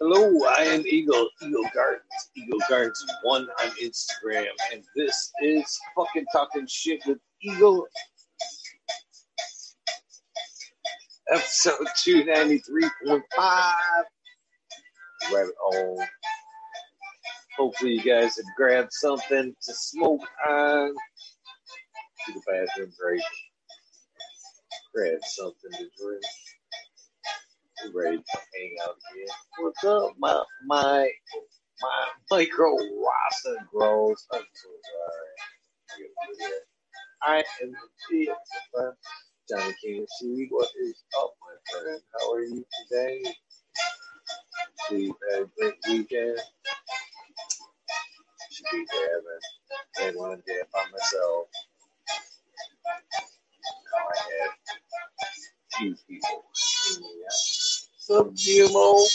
Hello, I am Eagle, Eagle Gardens, Eagle Gardens 1 on Instagram, and this is fucking talking shit with Eagle. Episode 293.5. Rabbit hole. Hopefully, you guys have grabbed something to smoke on. To the bathroom break. Grab something to drink. We're ready to hang out again. What's up, my my my micro Rasta grows? I'm so sorry. I am the man. Johnny King See What is up, my friend? How are you today? You had a great weekend. Should be there, but I one day by myself. Now I had few people. Yeah. What's up, GMO?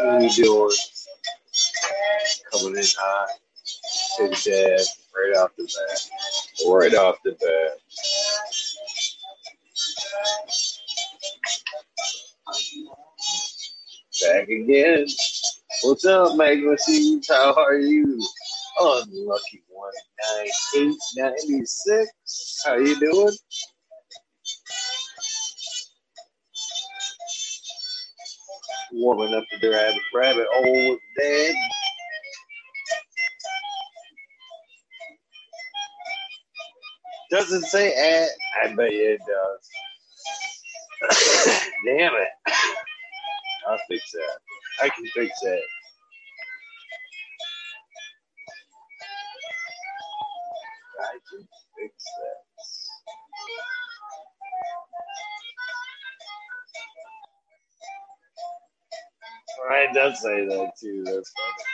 What you doing? Coming in hot. Take a dab right off the bat. Right off the bat. Back again. What's up, Magma How are you? Unlucky one nine eight ninety six. How you doing? Warming up the rabbit rabbit oh, hole with Dad. Doesn't say at. I bet you it does. Damn it. I'll fix that. I can fix that. It does say that too. That's funny.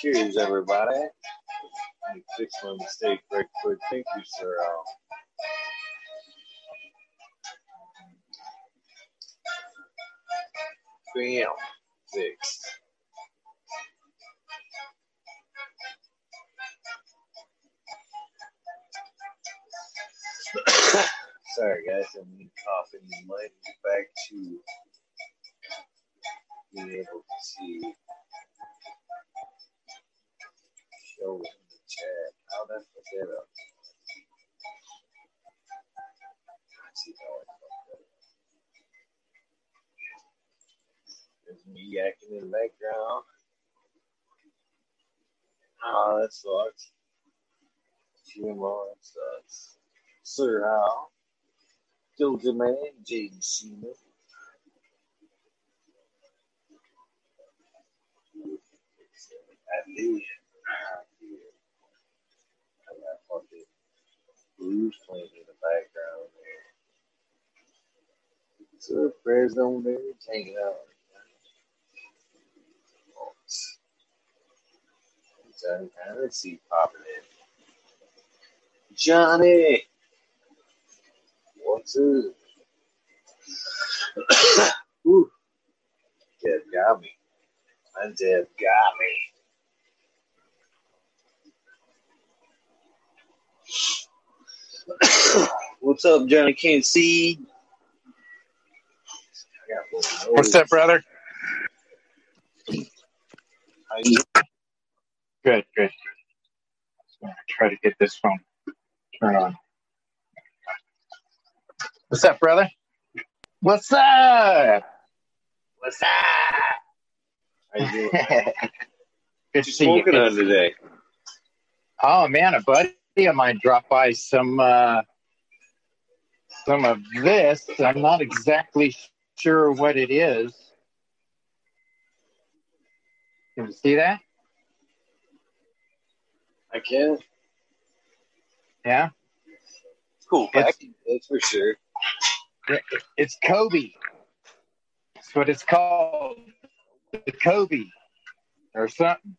Cheers, everybody. Let me fix my mistake right quick. Thank you, sir. Bam. Fixed. Sorry, guys. I'm coughing. Might get back to being able to see show in the chat. How that fuck that up? See how I up. There's me yakking in the background. Oh, that sucks. GMO, that sucks. Sir Hal. Doja Man, Jaden Sheena. I it. I knew. I got fucking blues playing in the background there. So prayers on there, hanging out. Johnny see popping in. Johnny! What's up? Ooh, dab got me. My dab got me. What's up, Johnny? Can't see. I got What's up, brother? How you Good, good. Just gonna try to get this phone turned on. What's up, brother? What's up? What's up? How you doing? good to see you. On today. Oh man, a buddy of mine dropped by some uh, some of this. I'm not exactly sure what it is. Can you see that? I can. Yeah, cool. It's- that's for sure. It's Kobe. That's what it's called, the Kobe, or something.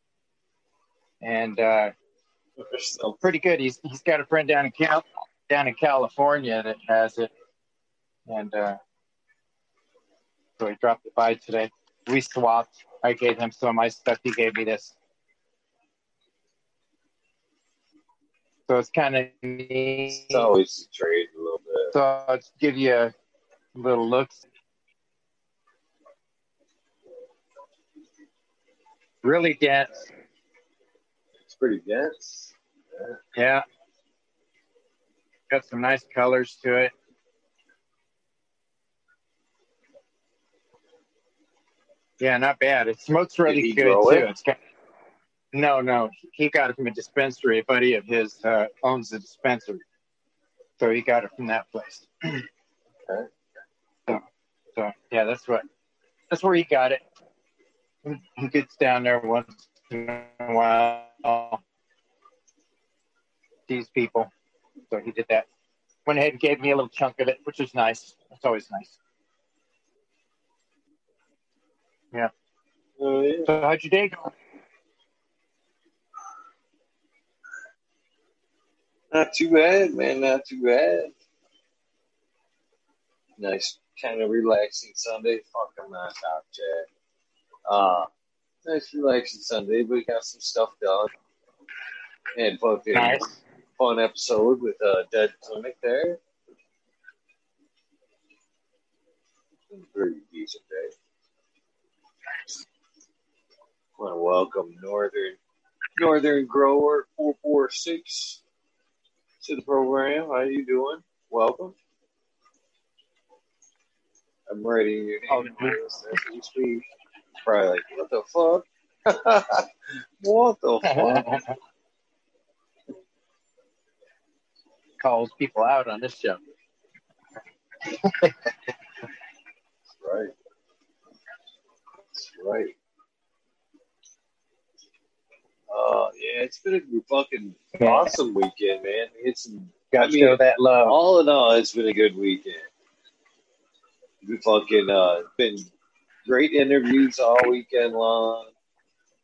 And uh, So, pretty good. He's he's got a friend down in Cal down in California that has it, and uh, so he dropped it by today. We swapped. I gave him some of my stuff. He gave me this. So it's kind of neat. It's always a trade a little bit. So give you a little look. Really dense. It's pretty dense. Yeah. Got some nice colors to it. Yeah, not bad. It smokes really good too. it? It's got, no, no, he got it from a dispensary. A buddy of his uh, owns a dispensary, so he got it from that place. Okay. So, so yeah, that's what. That's where he got it. He- gets down there once in a while. These people, so he did that. Went ahead and gave me a little chunk of it, which is nice. It's always nice. Oh, yeah. So how'd your day go? Not too bad, man. Not too bad. Nice, kind of relaxing Sunday. Fuck, I'm not out yet. Uh, nice, relaxing Sunday, we got some stuff done. And fucking Nice. fun episode with uh, Dead Clinic there. Pretty decent day. want to welcome Northern Northern Grower four four six to the program. How are you doing? Welcome. I'm writing your Oh, name as we speak. Probably like, what the fuck? what the fuck? Calls people out on this show. That's right. That's right. Oh yeah, it's been a fucking Yeah. awesome weekend, man. It's Got I to mean, show that love. all in all, it's been a good weekend. We fucking uh, been great interviews all weekend long.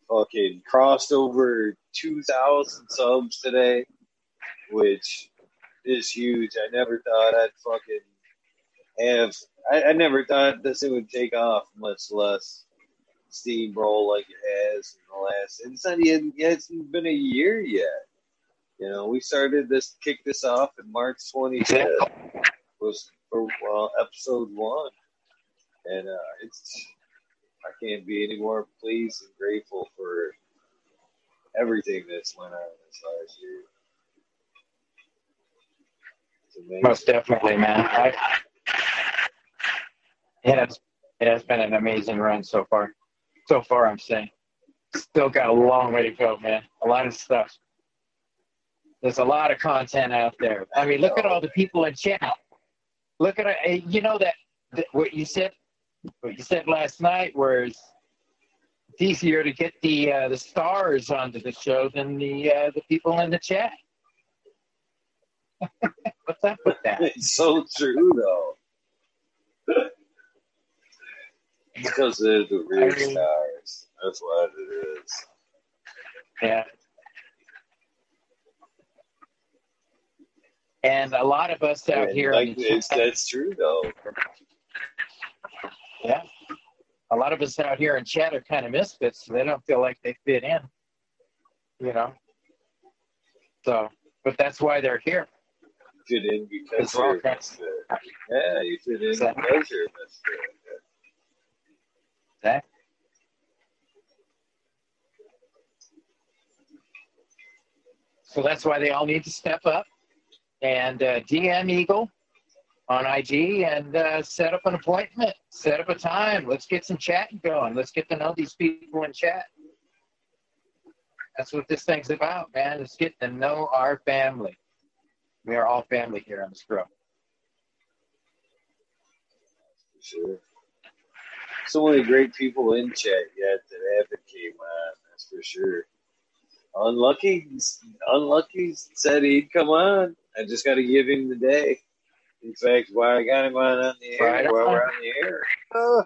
Fucking crossed over two thousand subs today, which is huge. I never thought I'd fucking have. I, I never thought this thing would take off, much less steamroll like it has in the last. It's not even. yeah, It's been a year yet. You know, we started this, kicked this off in March 25th. Was for well, episode one, and uh, it's. I can't be any more pleased and grateful for everything that's went on this last year. Most definitely, man. I, it has it has been an amazing run so far. So far, I'm saying, still got a long way to go, man. A lot of stuff. There's a lot of content out there. I mean, look at all the people in chat. Look at. You know that, that what you said. What you said last night was it's easier to get the uh, the stars onto the show than the uh, the people in the chat. What's up with that? It's so true, though. because they're the real I mean- stars. That's what it is. Yeah. And a lot of us out And, here, like, it's, chat- that's true, though. yeah, a lot of us out here in chat are kind of misfits. So they don't feel like they fit in, you know. So, but that's why they're here. Fit in because you're kinds- misfit. Yeah, you fit in because you're a misfit. Okay? So that's why they all need to step up and uh, DM Eagle on IG and uh, set up an appointment, set up a time. Let's get some chatting going. Let's get to know these people in chat. That's what this thing's about, man. Let's get to know our family. We are all family here on this grow. Sure. So many great people in chat yet that came on. That's for sure. Unlucky, unlucky said he'd come on. I just got to give him the day. In fact, why I got him on on the air, Right while on. we're on the air. Uh,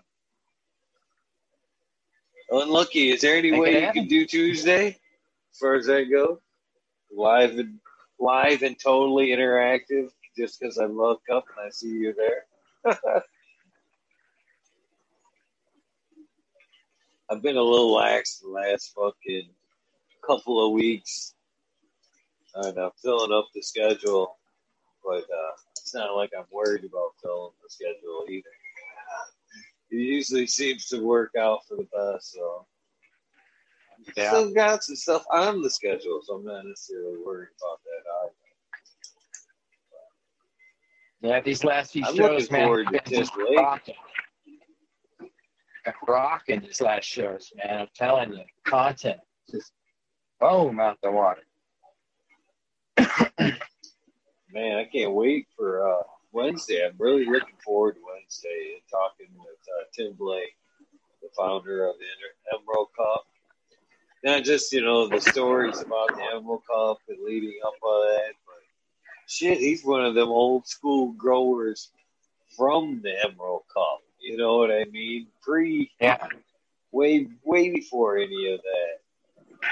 unlucky. Is there any Make way you happen. can do Tuesday, as far as that goes? Live and live and totally interactive. Just because I look up and I see you there. I've been a little lax the last fucking couple of weeks, and I'm filling up the schedule. But uh, it's not like I'm worried about filling the schedule either. It usually seems to work out for the best. So Yeah. still got some stuff on the schedule, so I'm not necessarily worried about that either. Yeah, these last few I'm shows, man, forward to have been just rocking. Rocking these last shows, man. I'm telling you, content just boom out the water. Man, I can't wait for uh, Wednesday. I'm really looking forward to Wednesday and talking with uh, Tim Blake, the founder of the Inter- Emerald Cup. Not just you know the stories about the Emerald Cup and leading up on that, but shit, he's one of them old school growers from the Emerald Cup. You know what I mean? Pre Yeah, way way before any of that.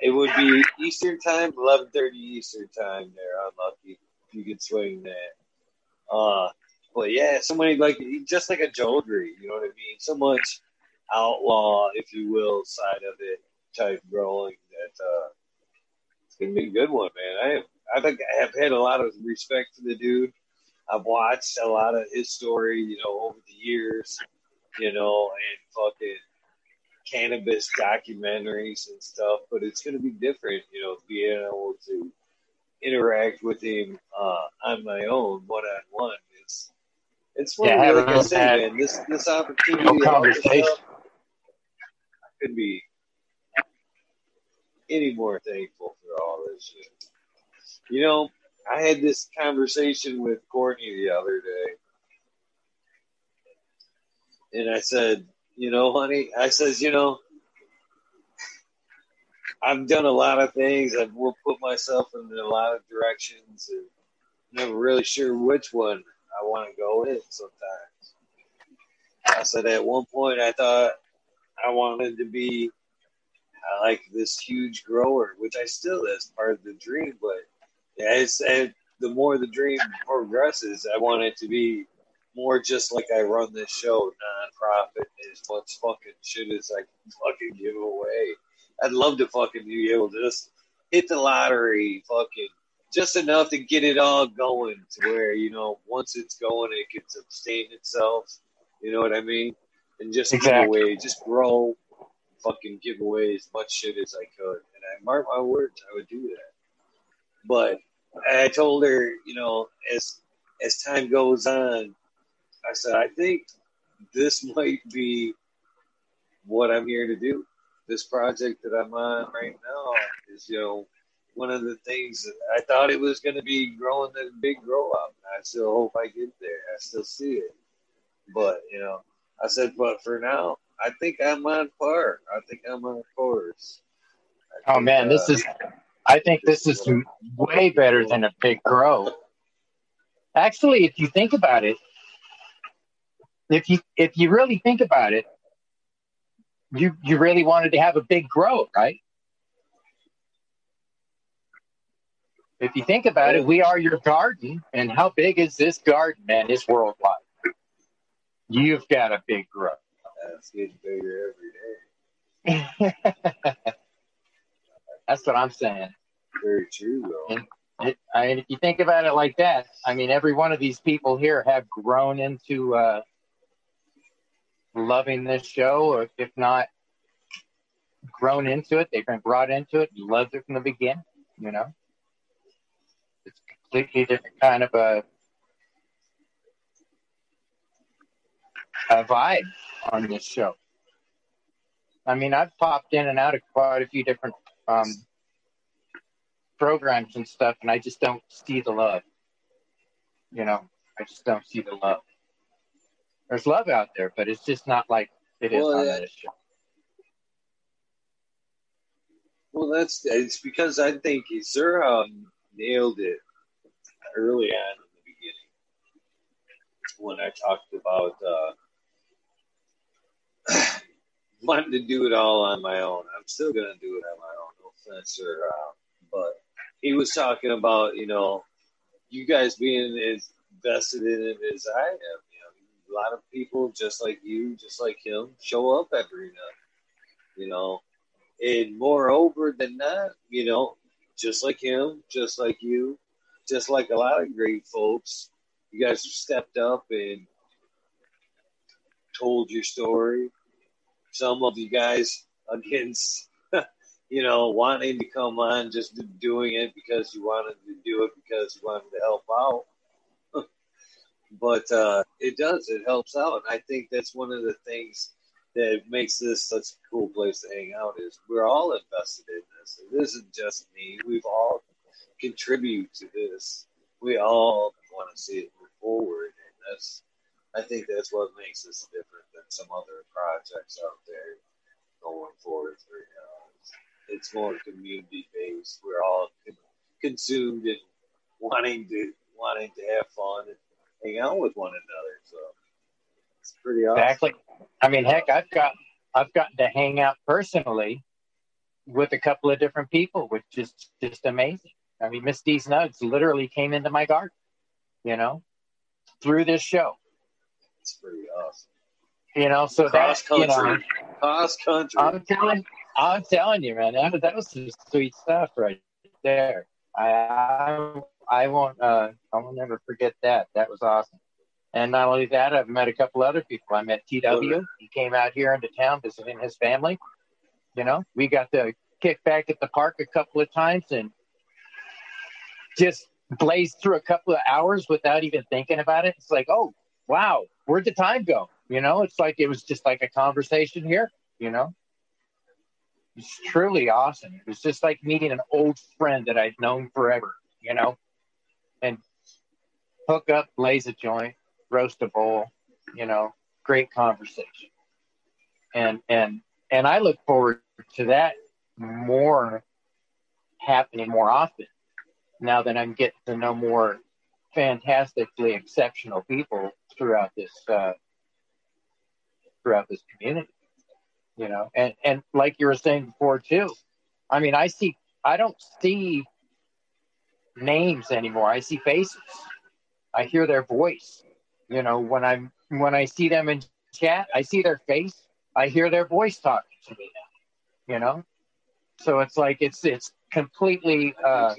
It would be Eastern time, eleven thirty Eastern time. There, unlucky if you could swing that. Uh, but yeah, somebody like just like a Jodry, you know what I mean? So much outlaw, if you will, side of it type growing that uh, it's gonna be a good one, man. I have, I think I have had a lot of respect for the dude. I've watched a lot of his story, you know, over the years, you know, and fucking cannabis documentaries and stuff, but it's going to be different, you know, being able to interact with him uh, on my own, one on one. It's it's one Yeah, of the, having like I said, man, this this opportunity, conversation. stuff, I could be any more thankful for all this shit. You know, I had this conversation with Courtney the other day, and I said, you know, honey, I says, you know, I've done a lot of things. I've put myself in a lot of directions, and never really sure which one I want to go in. Sometimes I said at one point I thought I wanted to be uh, like this huge grower, which I still is part of the dream. But as, as the more the dream progresses, I want it to be more just like I run this show, nonprofit, as much fucking shit as I can fucking give away. I'd love to fucking be able to just hit the lottery, fucking just enough to get it all going to where you know once it's going, it can sustain itself. You know what I mean? And just Exactly. give away, just grow, fucking give away as much shit as I could. And I mark my words, I would do that. But I told her, you know, as as time goes on, I said, I think this might be what I'm here to do. This project that I'm on right now is, you know, one of the things that I thought it was going to be growing the big grow up. I still hope I get there. I still see it. But, you know, I said, but for now, I think I'm on par. I think I'm on course. I Oh think, man, this uh, is. I think this is way better than a big grow. Actually, if you think about it, if you if you really think about it, you you really wanted to have a big grow, right? If you think about it, we are your garden, and how big is this garden, man? It's worldwide. You've got a big grow. It's getting bigger every day. That's what I'm saying. Very true, though. And it, I mean, if you think about it like that, I mean, every one of these people here have grown into uh, loving this show, or if not grown into it, they've been brought into it, loved it from the beginning. You know, it's completely different kind of a a vibe on this show. I mean, I've popped in and out of quite a few different um, programs and stuff, and I just don't see the love. You know, I just don't see the love. There's love out there, but it's just not like it is Well, on yeah. this show. Well, that's it's because I think Sir um, nailed it early on in the beginning when I talked about uh, wanting to do it all on my own. I'm still going to do it on my own. No offense, Sir, uh, but he was talking about you know you guys being as vested in it as I am. A lot of people just like you, just like him, show up every night. You know, and moreover than that, you know, just like him, just like you, just like a lot of great folks, you guys stepped up and told your story. Some of you guys against, you know, wanting to come on, just doing it because you wanted to do it because you wanted to help out. But uh, it does, it helps out. I think that's one of the things that makes this such a cool place to hang out is we're all invested in this. It isn't just me. We've all contribute to this. We all want to see it move forward, and that's I think that's what makes this different than some other projects out there going forward. It's, it's more community based. We're all consumed in wanting to wanting to have fun and hang out with one another. So it's pretty awesome. Exactly. I mean, heck, I've got I've gotten to hang out personally with a couple of different people, which is just amazing. I mean, Miss D's Nugs literally came into my garden, you know, through this show. It's pretty awesome. You know, so cross that you know, cross country. I'm telling, I'm telling you, man, that, that was some sweet stuff right there. I, I, I won't, uh, I will never forget that. That was awesome. And not only that, I've met a couple other people. I met TW. He came out here into town visiting his family. You know, we got to kick back at the park a couple of times and just blazed through a couple of hours without even thinking about it. It's like, oh, wow, where'd the time go? You know, it's like it was just like a conversation here, you know? It's truly awesome. It was just like meeting an old friend that I'd known forever, you know? And hook up, blaze a joint, roast a bowl, you know, great conversation. And and and I look forward to that more happening more often now that I'm getting to know more fantastically exceptional people throughout this uh, throughout this community. You know, and and like you were saying before too, I mean, I see I don't see names anymore. I see faces. I hear their voice. You know, when I'm when I see them in chat, I see their face. I hear their voice talking to me now. You know, so it's like it's it's completely uh,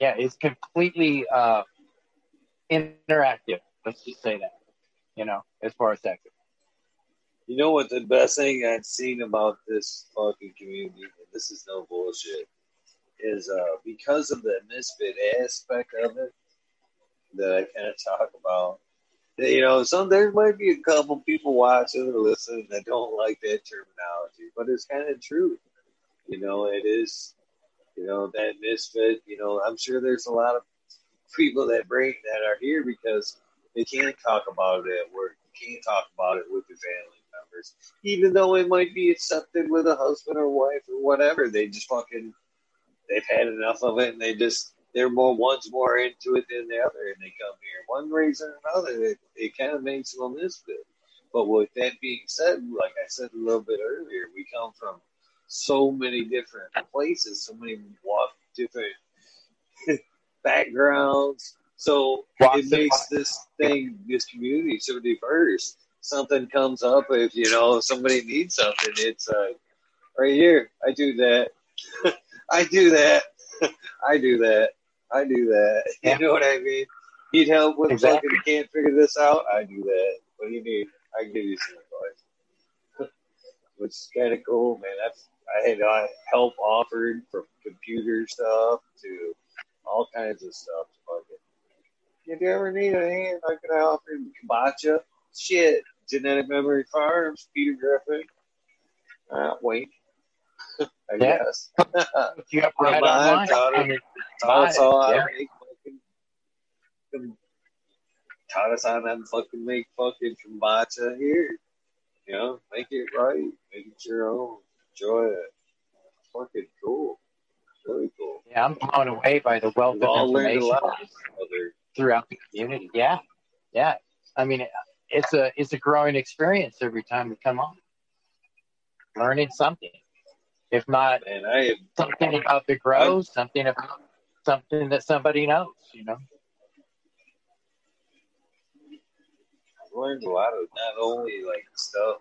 yeah, it's completely uh, interactive. Let's just say that. You know, as far as that goes. You know what the best thing I've seen about this fucking community, and this is no bullshit, is uh, because of the misfit aspect of it that I kind of talk about. You know, some there might be a couple people watching or listening that don't like that terminology, but it's kind of true. You know, it is. You know that misfit. You know, I'm sure there's a lot of people that bring that are here because they can't talk about it at work. Can't talk about it with your family members, even though it might be accepted with a husband or wife or whatever. They just fucking they've had enough of it, and they just they're more one's more into it than the other, and they come here one reason or another. It, it kind of makes them a misfit. But with that being said, like I said a little bit earlier, we come from so many different places, so many different backgrounds. So it makes this thing, this community, so diverse. Something comes up if you know somebody needs something. It's uh, right here. I do that. I do that. I do that. I do that. You know what I mean? Need help with exactly. fucking can't figure this out? I do that. What do you need? I can give you some advice. Which is kind of cool, man. That's I had uh, help offered from computer stuff to all kinds of stuff. If you ever need a hand, I can offer you kombucha. Shit, Genetic Memory Farms, Peter Griffin. Uh, wink. I yeah. guess. you up right online. Taught, us, taught us all how to make fucking, taught us how to fucking make fucking kombucha here. You know, make it right, make it your own, enjoy it. Fucking cool. Really cool. Yeah, I'm blown away by the wealth We've of information throughout the community. Yeah, yeah. I mean, it's a it's a growing experience every time we come on, learning something. If not and I something about the grow, I'm, something about something that somebody knows, you know. I've learned a lot of not only like stuff,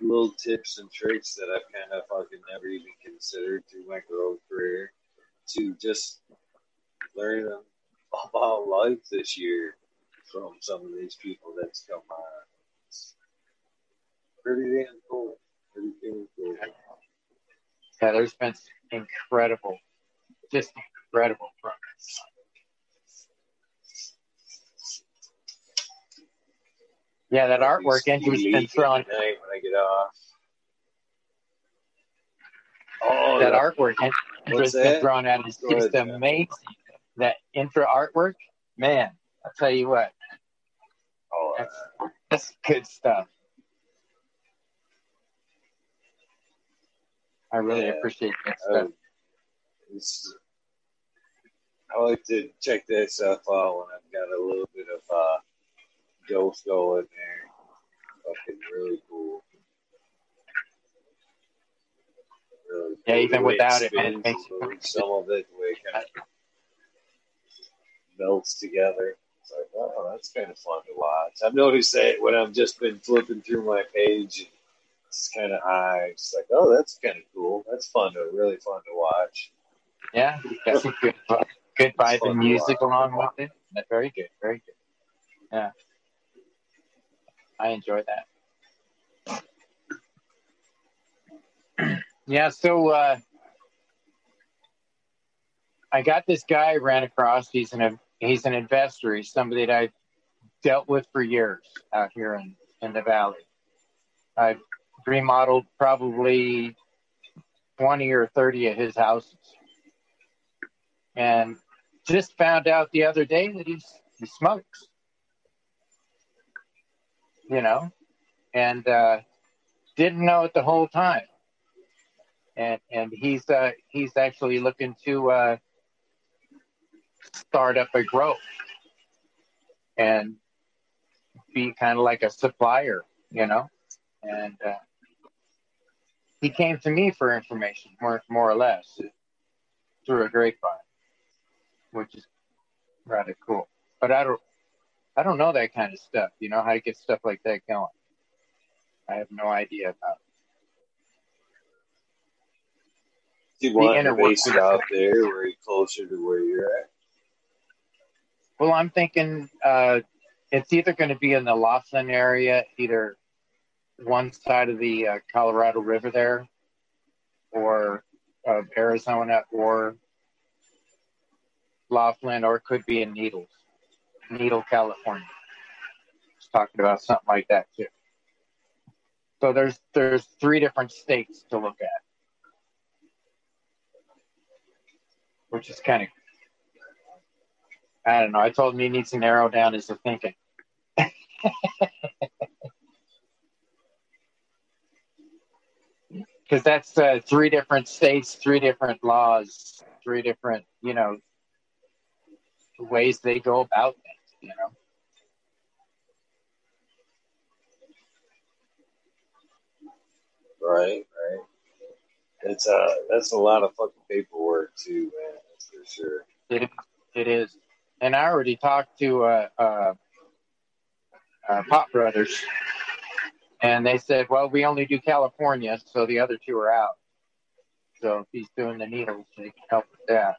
little tips and tricks that I've kind of fucking never even considered through my growth career, to just learn about life this year from some of these people that's come on. It's pretty damn cool. Pretty damn cool. Yeah, there's been incredible, just incredible progress. Yeah, that artwork Andrew's been throwing. Tonight when I get off. Oh, That yeah. artwork Andrew's been that? throwing at is just amazing. That intra artwork, man, I'll tell you what, Oh, uh, that's, that's good stuff. I really Yeah. appreciate that I, stuff. it's, I like to check that stuff out when I've got a little bit of uh, dose going there. Fucking really cool. Really Yeah, even without it, man, it makes and you- moves, some of it, way it kind of melts together. Oh, that's kind of fun to watch. I've noticed that when I've just been flipping through my page, it's kind of high. It's like, oh, that's kind of cool. That's fun to really fun to watch. Yeah, got some good, good vibe and music along with it. That's very good, very good. Yeah, I enjoy that. yeah, so uh, I got this guy I ran across. He's an he's an investor. He's somebody that I've dealt with for years out here in, in the valley. I've remodeled probably twenty or thirty of his houses and just found out the other day that he's he smokes. You know, and uh, didn't know it the whole time. And and he's uh, he's actually looking to uh, start up a grow and be kind of like a supplier, you know. And uh, he came to me for information, more more or less, through a grapevine which is rather cool. But I don't, I don't know that kind of stuff. You know how to get stuff like that going. I have no idea about. It. Do you want to base it out there, where you closer to where you're at? Well, I'm thinking uh, it's either going to be in the Laughlin area, either one side of the uh, Colorado River there, or of Arizona, or Laughlin, or it could be in Needles, Needle, California. Just talking about something like that too. So there's there's three different states to look at, which is kind of I don't know. I told him he needs to narrow down his thinking. Because that's uh, three different states, three different laws, three different, you know, ways they go about things, you know. Right, right. It's uh, that's a lot of fucking paperwork too, man. That's for sure. It, it is. And I already talked to uh, uh, uh, Pop Brothers, and they said, well, we only do California, so the other two are out. So if he's doing the needles, they can help with that.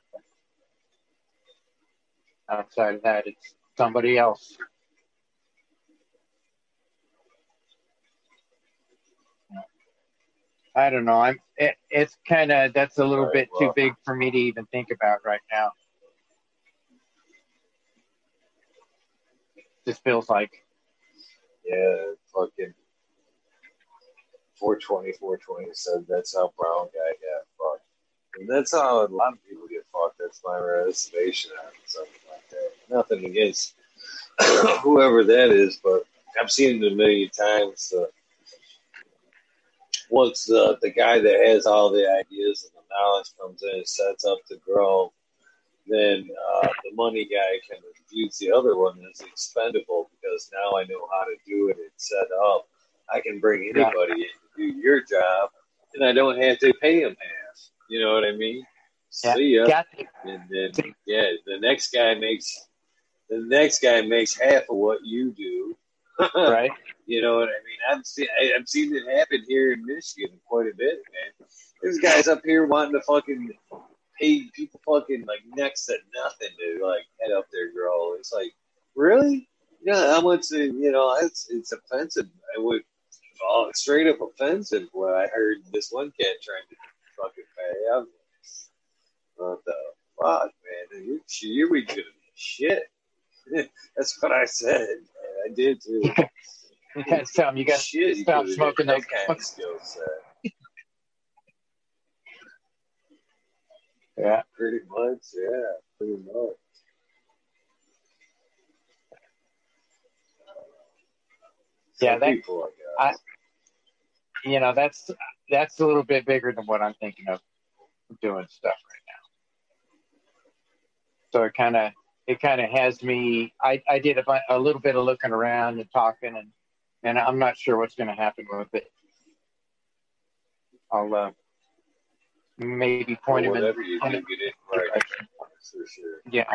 Outside of that, it's somebody else. I don't know. I'm. It, it's kind of that's a little Right, bit too big for me to even think about right now. Just feels like Yeah, fucking 420, 420 said that's how Brown guy got fucked. And that's how a lot of people get fucked. That's my reservation on something like that. Nothing against whoever that is, but I've seen it a million times. Uh, once uh, the guy that has all the ideas and the knowledge comes in and sets up the grow, then uh, the money guy can views the other one as expendable because now I know how to do it and set up. I can bring anybody in to do your job, and I don't have to pay them half. You know what I mean? Yeah. See ya. And then yeah, the next guy makes the next guy makes half of what you do, right? You know what I mean? I've seen I, I've seen it happen here in Michigan quite a bit, man. There's guys up here wanting to fucking pay people fucking like next to nothing to like head up their girl. It's like, really? Yeah, how much? Uh, you know, it's it's offensive. I would oh, straight up offensive when I heard this one cat trying to fucking pay. I'm, what the fuck, man? You're, you're reaching shit. That's what I said. I did too. you him you got to stop smoking those kind of skill set. Yeah, pretty much. Yeah, pretty much. yeah, that, people, I, you know, that's that's a little bit bigger than what I'm thinking of doing stuff right now. So it kind of it kind of has me. I, I did a, a little bit of looking around and talking, and and I'm not sure what's going to happen with it. I'll uh, maybe point well, him in. You do, get it right. Sure. Yeah.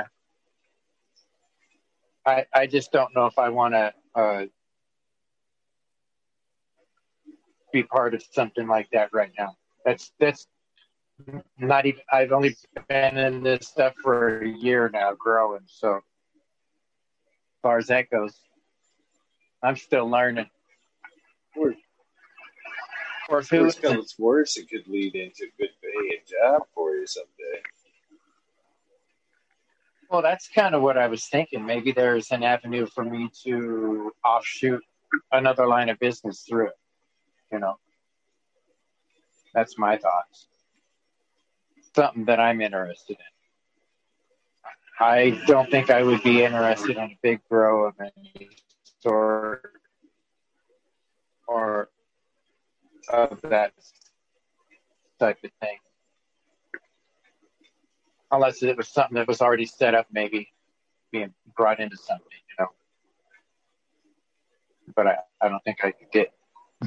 I I just don't know if I want to uh, be part of something like that right now. That's that's not even. I've only been in this stuff for a year now, growing. So, as far as that goes, I'm still learning. Or if it comes worse, it could lead into a good paying job for you someday. Well, that's kind of what I was thinking. Maybe there's an avenue for me to offshoot another line of business through it. You know, that's my thoughts. Something that I'm interested in. I don't think I would be interested in a big grow of any sort or of that type of thing. Unless it was something that was already set up, maybe being brought into something, you know. But I, I don't think I could get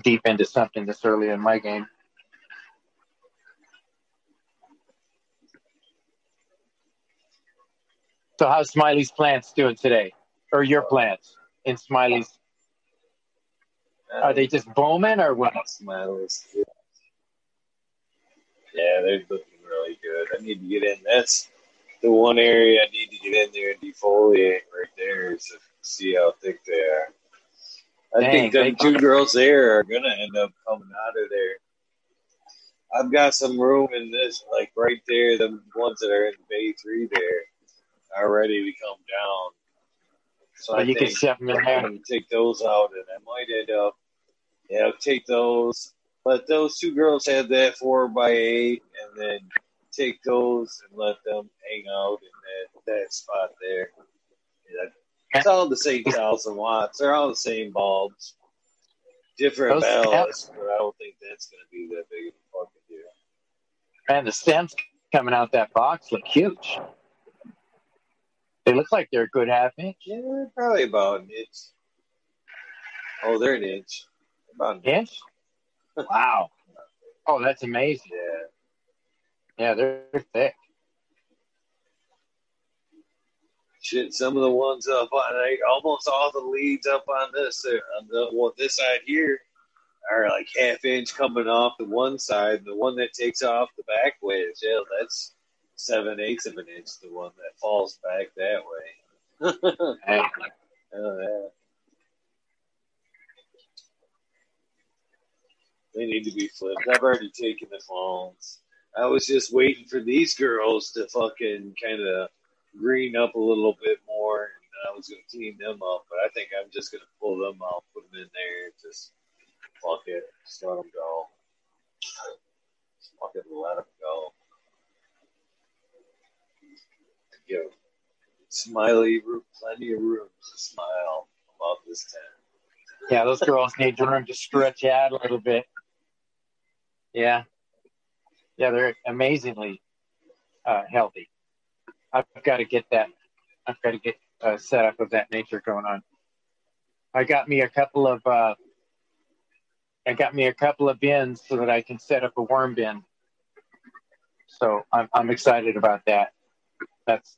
deep into something this early in my game. So how's Smiley's plants doing today, or your plants in Smiley's? Are they just booming or what? Smiley's. Yeah. yeah, they're looking really good. I need to get in. That's the one area I need to get in there and defoliate right there is to see how thick they are. I Dang, think the two girls there are gonna end up coming out of there. I've got some room in this, like right there, the ones that are in Bay Three there are ready to come down. So well, you can shove them in there. and take those out, and I might end up, yeah, take those. Let those two girls have that four by eight, and then take those and let them hang out in that, that spot there. Yeah, it's all the same thousand watts. They're all the same bulbs, different ballasts, but I don't think that's going to be that big of a fucking deal. Man, the stems coming out that box look huge. They look like they're a good half inch. Yeah, probably about an inch. Oh, they're an inch. About an inch. wow. Oh, that's amazing. Yeah. Yeah, they're thick. Shit, some of the ones up on like, almost all the leads up on this uh, on the well, this side here are like half inch coming off the one side. The one that takes off the back ways, yeah, that's seven eighths of an inch, the one that falls back that way. oh, yeah. They need to be flipped. I've already taken the phones. I was just waiting for these girls to fucking kind of green up a little bit more, and I was going to clean them up. But I think I'm just going to pull them out, put them in there, just fuck it, just let them go. Just fucking let them go give Smiley room, plenty of room to smile about this tent. Yeah, those girls need room to stretch out a little bit. Yeah. Yeah, they're amazingly uh, healthy. I've got to get that. I've got to get a setup of that nature going on. I got me a couple of. Uh, I got me a couple of bins so that I can set up a worm bin. So I'm I'm excited about that that's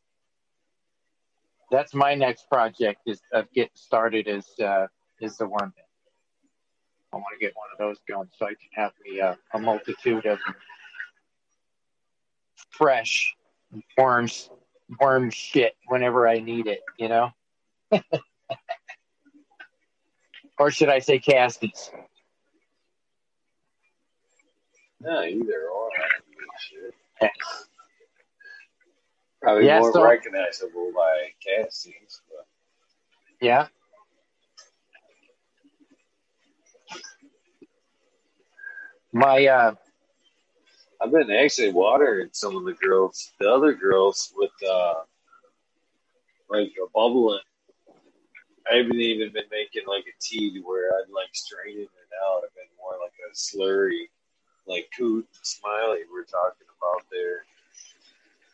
that's my next project is of getting started is uh, is the worm bin. I want to get one of those going so I can have me uh, a multitude of fresh worms, worm shit whenever I need it, you know? or should I say caskets? No, either or. Shit. Probably Yeah, more so- recognizable by castings. But Yeah. My uh I've been actually watering some of the girls, the other girls, with uh, like a bubbling. I haven't even been making like a tea to where I'd like straining it out. I've been more like a slurry, like Coot Smiley we're talking about there,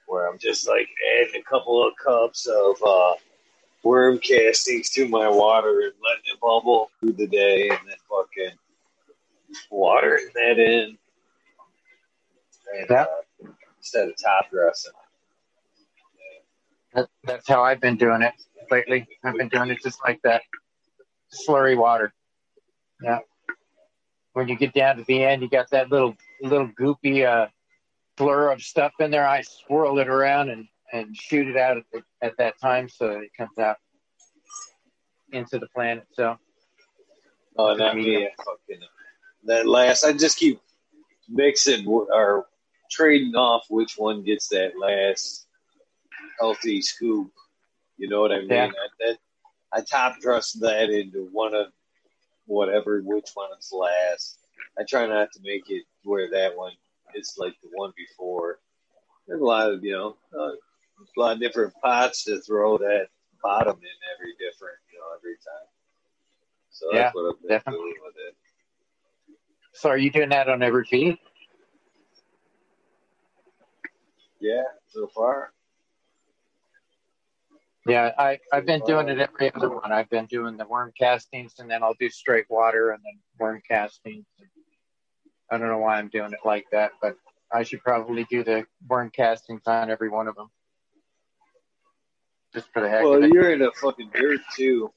where I'm just like adding a couple of cups of uh, worm castings to my water and letting it bubble through the day, and then fucking watering that in. And, Yeah. uh, instead of top dressing. that, that's how I've been doing it lately. I've been doing it just like that. Slurry water. Yeah. When you get down to the end, you got that little little goopy uh blur of stuff in there. I swirl it around and, and shoot it out at, the, at that time so that it comes out into the plant itself. Oh, not me. I fucking that last. I just keep mixing or trading off which one gets that last healthy scoop. You know what I mean? Yeah. I, that I top dress that into one of whatever which one is last. I try not to make it where that one is like the one before. There's a lot of you know uh, a lot of different pots to throw that bottom in every different you know every time. So Yeah, that's what I've been definitely. doing with it. So are you doing that on every feed? Yeah, so far. Yeah, I, I've been doing it every other one. I've been doing the worm castings and then I'll do straight water and then worm castings. I don't know why I'm doing it like that, but I should probably do the worm castings on every one of them. Just for the heck Well, of it. Well, you're in a fucking dirt too,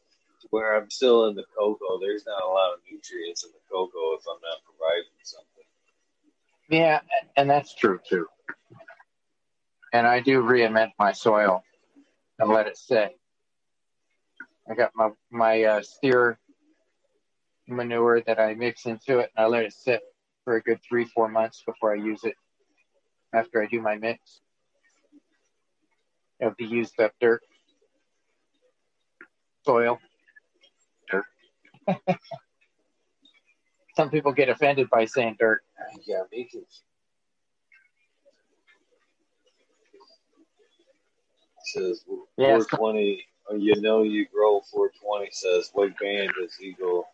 where I'm still in the cocoa. There's not a lot of nutrients in the cocoa if I'm not providing something. Yeah, and that's true too. And I do re-amend my soil and let it sit. I got my my uh, steer manure that I mix into it, and I let it sit for a good three four months before I use it. After I do my mix of the used up dirt, soil. Some people get offended by saying dirt. Yeah, make it. Says Yes. 420. oh, uh, You know you grow 420. Says what band does Eagle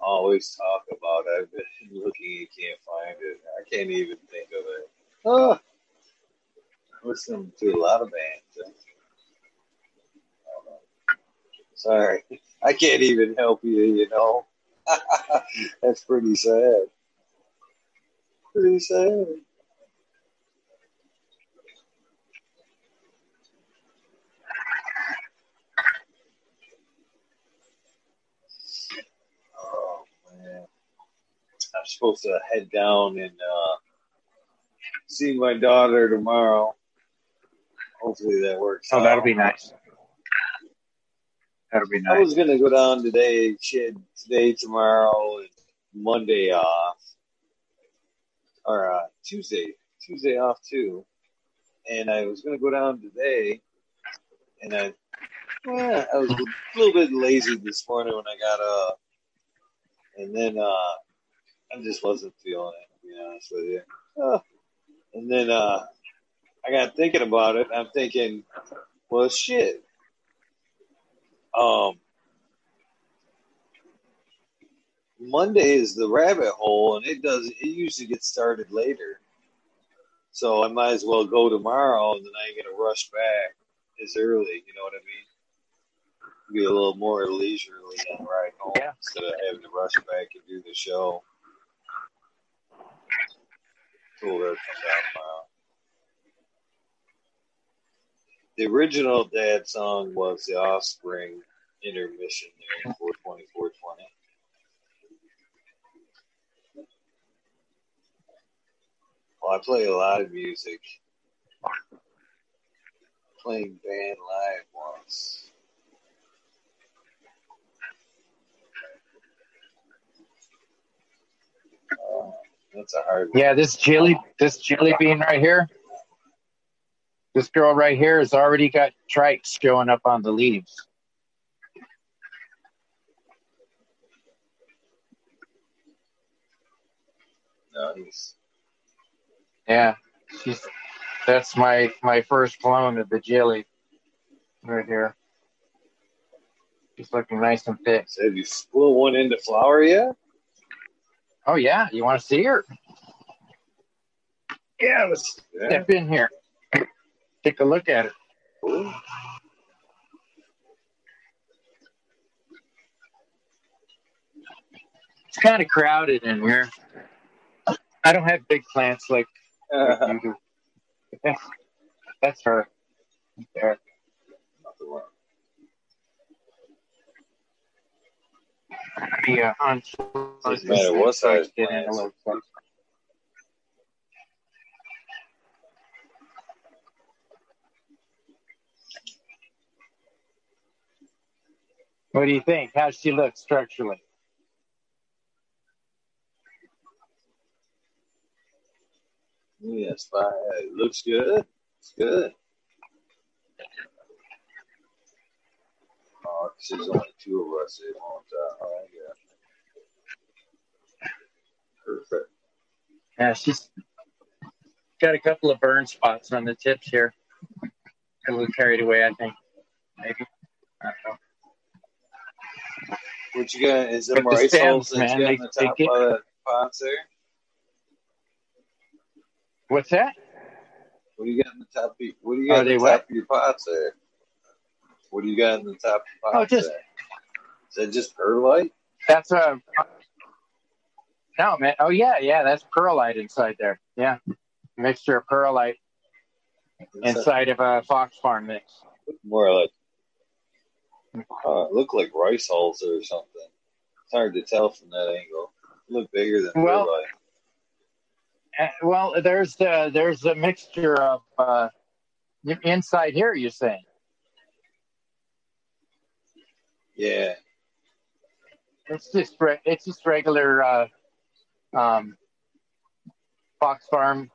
always talk about? I've been looking, you can't find it. I can't even think of it. Oh, I listen to a lot of bands. Sorry, I can't even help you. You know, that's pretty sad. Pretty sad. Oh man, I'm supposed to head down and uh, see my daughter tomorrow. Hopefully that works. Oh, that'll be nice. That'll be I was gonna go down today. Had today, tomorrow, and Monday off, or uh, Tuesday. Tuesday off too. And I was gonna go down today, and I, well, I was a little bit lazy this morning when I got up, and then uh, I just wasn't feeling it. To be honest with you. Uh, and then uh, I got thinking about it. I'm thinking, well, shit. Um, Monday is the rabbit hole, and it does. It usually gets started later, so I might as well go tomorrow, and then I ain't gonna rush back as early. You know what I mean? Be a little more leisurely on ride home Yeah. instead of having to rush back and do the show. Told her to come down tomorrow. the original dad song was the Offspring intermission there. Well, I play a lot of music. Playing band live once. Uh, that's a hard. One. Yeah, this jelly, this jelly bean right here. This girl right here has already got trikes showing up on the leaves. Nice. Yeah, she's that's my my first clone of the jelly right here. She's looking nice and thick. So have you split one into flower yet? Oh yeah, you want to see her? Yeah, let's yeah. Step in here. Take a look at it. It's kind of crowded in here. I don't have big plants like Uh, you do. That's, that's her. There. Yeah, on Doesn't matter what size Get in a plants. little closer. What do you think? How's she look structurally? Yes, fine. It looks good. It's good. Oh, 'cause there's only two of us. It won't. Uh, oh, yeah. Perfect. Yeah, she's got a couple of burn spots on the tips here. Got a little carried away, I think. Maybe. I don't know. What you got? Is But them the rice that man, you got in the top get- of the pots there? What's that? What do you got in the top? Of, what do you Are got in the top of your pots there? What do you got in the top of the Oh, just- there? Is that just perlite? That's a. No, man. Oh, yeah, yeah. That's perlite inside there. Yeah. Mixture of perlite inside of a Fox Farm mix. More like, uh, look like rice hulls or something. It's hard to tell from that angle. Look bigger than Well-. Uh, well, there's the, there's a mixture of uh, inside here. You're saying? Yeah. It's just re- it's just regular uh, um, Fox Farm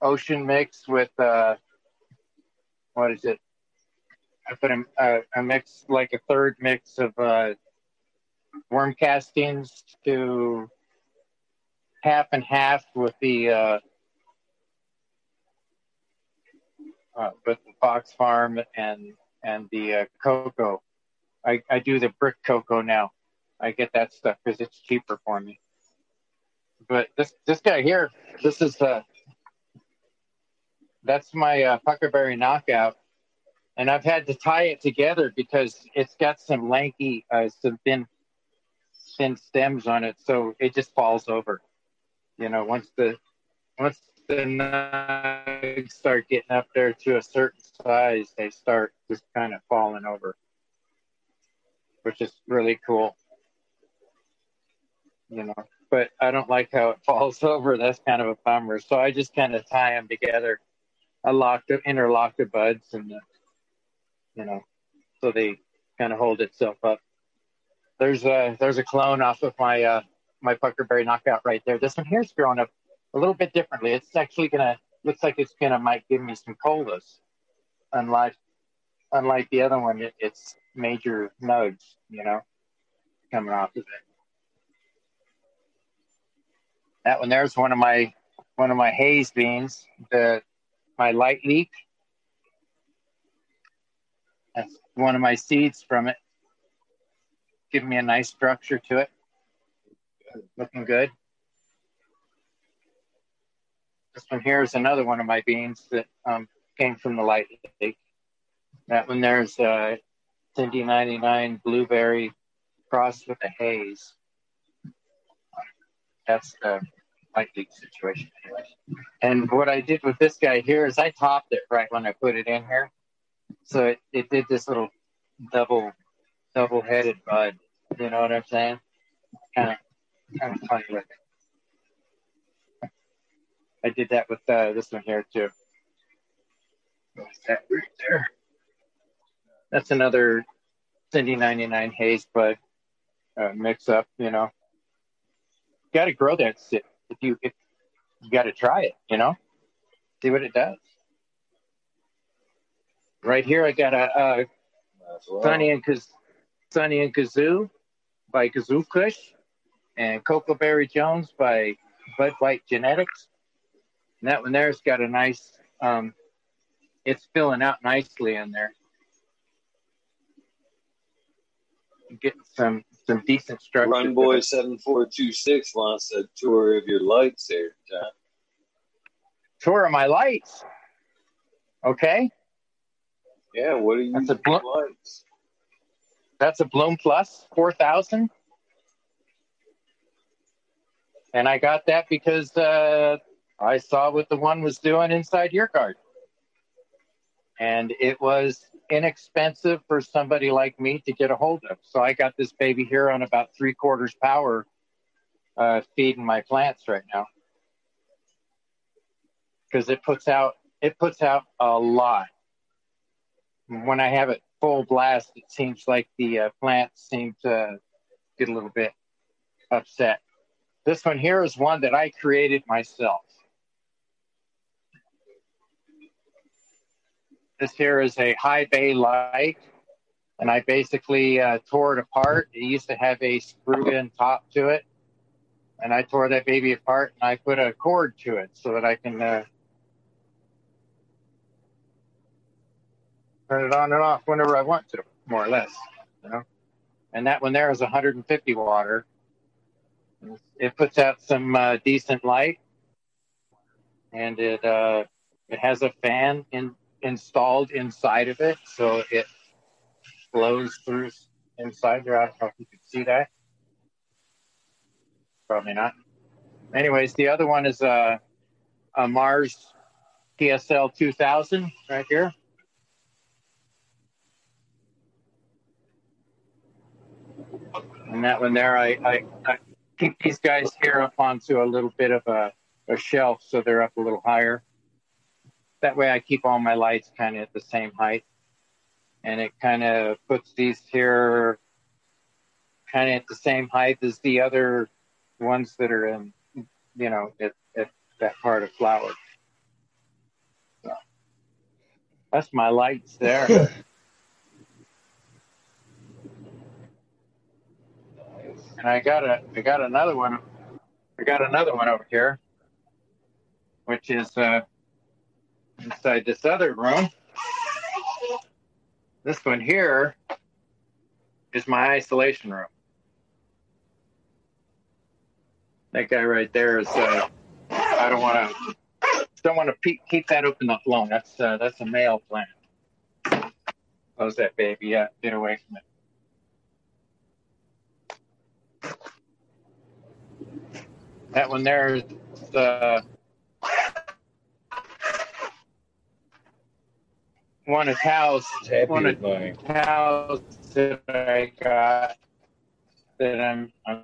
Ocean mix with uh, what is it? I put a, a, a mix like a third mix of uh, worm castings to half and half with the uh, uh, with the Fox Farm and and the uh, cocoa. I, I do the brick cocoa now. I get that stuff because it's cheaper for me. But this this guy here, this is uh that's my uh, puckerberry knockout, and I've had to tie it together because it's got some lanky, uh, some thin thin stems on it, so it just falls over. You know, once the once the nugs start getting up there to a certain size, they start just kind of falling over, which is really cool you know. But I don't like how it falls over. That's kind of a bummer. So I just kind of tie them together. I lock the interlock the buds and the, you know, so they kind of hold itself up. There's a there's a clone off of my uh my puckerberry knockout right there. This one here's growing up a little bit differently. It's actually gonna looks like it's gonna might give me some colas, unlike unlike the other one. It, it's major nodes, you know, coming off of it. That one there's one of my one of my haze beans, the my light leek. That's one of my seeds from it. Giving me a nice structure to it. Looking good. This one here is another one of my beans that um, came from the light leek. That one there's a Cindy 99 blueberry crossed with a haze that's the light leak situation. And what I did with this guy here is I topped it right when I put it in here, so it, it did this little double double headed bud. You know what I'm saying? Kind of kind of funny with it. I did that with uh, this one here too. That right there? That's another Cindy 99 haze bud uh, mix up, you know. Got to grow that shit. If you, if you got to try it, you know, see what it does. Right here, I got a, a well. Sunny and Kaz- Sunny and Kazoo by Kazoo Kush, and Cocoa Berry Jones by Bud White Genetics. And that one there's got a nice, um, it's filling out nicely in there. Getting some some decent structure. Run. Boy seven four two six wants a tour of your lights there, John. Tour of my lights. Okay, Yeah, what are you That's a bl- that's a Bloom Plus 4000. And I got that because uh, I saw what the one was doing inside your garden. And it was inexpensive for somebody like me to get a hold of. So I got this baby here on about three quarters power uh, feeding my plants right now. Because it puts out it puts out a lot. When I have it full blast, it seems like the uh, plants seem to get a little bit upset. This one here is one that I created myself. This here is a high bay light, and I basically uh, tore it apart. It used to have a screwed in top to it, and I tore that baby apart and I put a cord to it so that I can uh, turn it on and off whenever I want to, more or less, you know. And that one there is 150 water. It puts out some uh, decent light, and it uh, it has a fan in, installed inside of it, so it blows through inside there. I don't know if you can see that. Probably not. Anyways, the other one is a, a Mars TSL 2000 right here. And that one there, I, I, I keep these guys here up onto a little bit of a, a shelf so they're up a little higher. That way I keep all my lights kind of at the same height. And it kind of puts these here kind of at the same height as the other ones that are in, you know, at, at that part of flower. So that's my lights there. and I got a I got another one. I got another one over here, which is uh, inside this other room. This one here is my isolation room. That guy right there is. Uh, I don't want to. Don't want to pe- keep that open that long. That's uh, that's a male plant. Close that baby. Yeah, get away from it. That one there is the one of house Happy one of with house that I got that I'm, I'm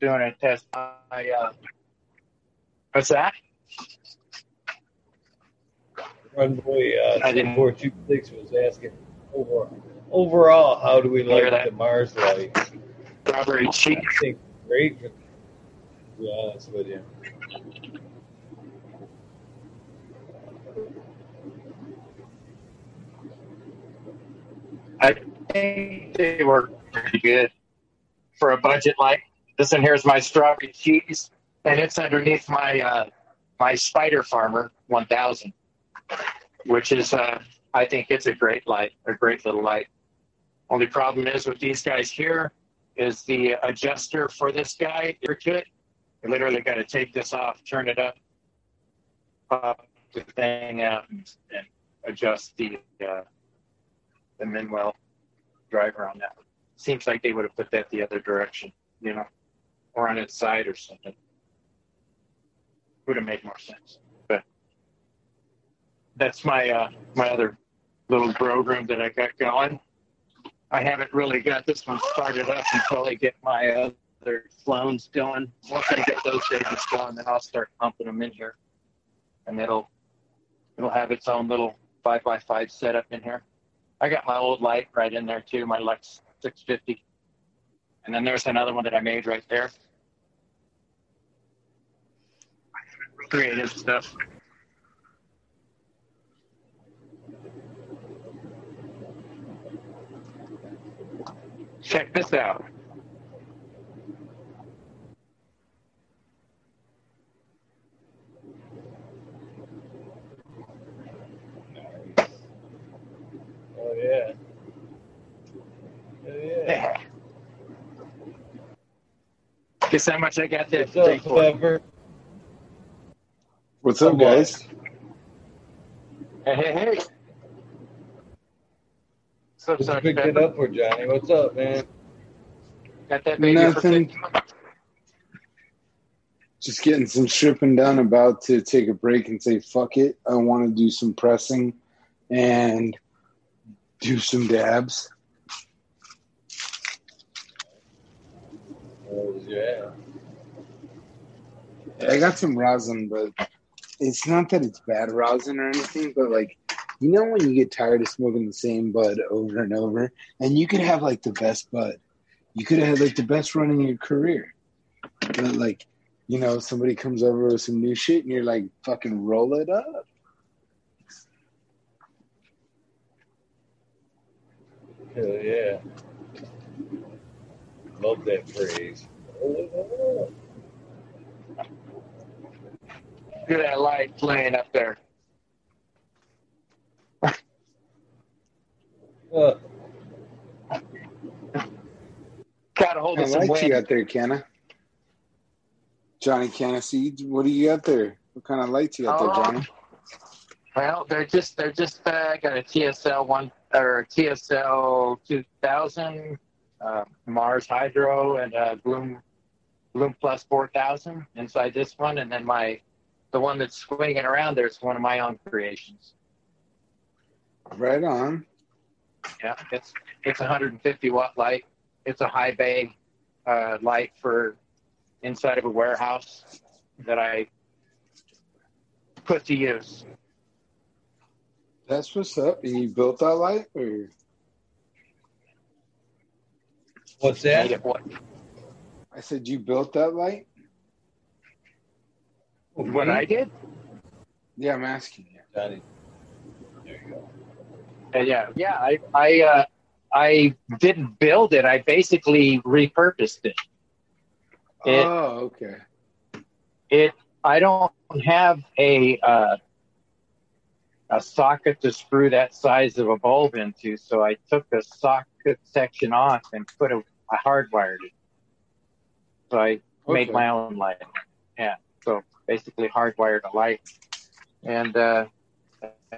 doing a test. I, uh, what's that? Run boy uh, four two six was asking over overall how do we like the Mars light? Strawberry cheese. Great. To be honest with you, I think they work pretty good for a budget like this. one here is my strawberry cheese, and it's underneath my uh, my Spider Farmer 1000, which is uh, I think it's a great light, a great little light. Only problem is with these guys here is the adjuster for this guy. You literally got to take this off, turn it up, pop the thing out, and, and adjust the uh, the Mean Well driver on that. Seems like they would have put that the other direction, you know, or on its side or something. Would have made more sense. But that's my uh, my other little grow room that I got going. I haven't really got this one started up until I get my other clones going. Once I get those babies going, then I'll start pumping them in here, and it'll it'll have its own little five by five setup in here. I got my old light right in there too, my Lux 650, and then there's another one that I made right there. Creative stuff. Check this out. Oh yeah. Oh yeah. Guess how much I got that What's up. Pepper? What's up, guys? Hey, hey, hey. What's up, Just Sergeant picked it up for Johnny. What's up, man? Got that baby Nothing. six Just getting some stripping done. About to take a break and say, fuck it. I want to do some pressing and do some dabs. Oh yeah. I got some rosin, but it's not that it's bad rosin or anything, but like, you know, when you get tired of smoking the same bud over and over, and you could have like the best bud, you could have had like the best run in your career, but like, you know, somebody comes over with some new shit, and you're like, fucking roll it up. Hell yeah. Love that phrase. Look at that light playing up there. Uh, Got a hold What of kind some of lights you got there, Canna? Johnny Canna seeds. What do you got there? What kind of lights you got there, Oh. Johnny? Well, they're just they're just uh, I got a TSL one or TSL two thousand, uh, Mars Hydro and uh, Bloom Bloom Plus four thousand inside this one, and then my the one that's swinging around there is one of my own creations. Right on. Yeah, it's it's 150 watt light. It's a high bay uh, light for inside of a warehouse that I put to use. That's what's up. You built that light, or what's that? it what I said you built that light? what I did? Yeah, I'm asking you. Johnny. There you go. Uh, yeah, yeah. I I uh, I didn't build it. I basically repurposed it. It- oh, okay. It I don't have a uh, a socket to screw that size of a bulb into, so I took the socket section off and put a I hardwired it. So I made my own light. Yeah. So basically hardwired a light. And uh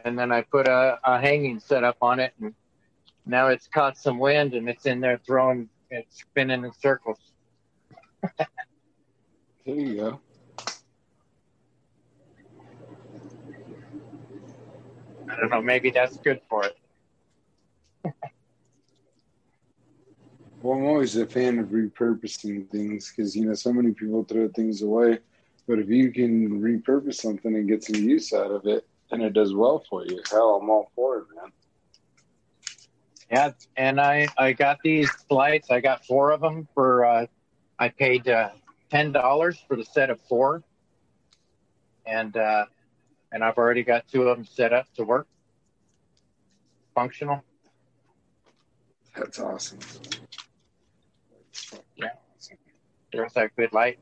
and then I put a, a hanging setup on it and now it's caught some wind and it's in there throwing it's spinning in circles. There you go. I don't know, maybe that's good for it. Well, I'm always a fan of repurposing things because you know so many people throw things away, but if you can repurpose something and get some use out of it, and it does well for you, hell, I'm all for it, man. Yeah, and I I got these lights. I got four of them for. Uh, I paid uh, ten dollars for the set of four, and uh, and I've already got two of them set up to work, functional. That's awesome. Yeah. There's that good light.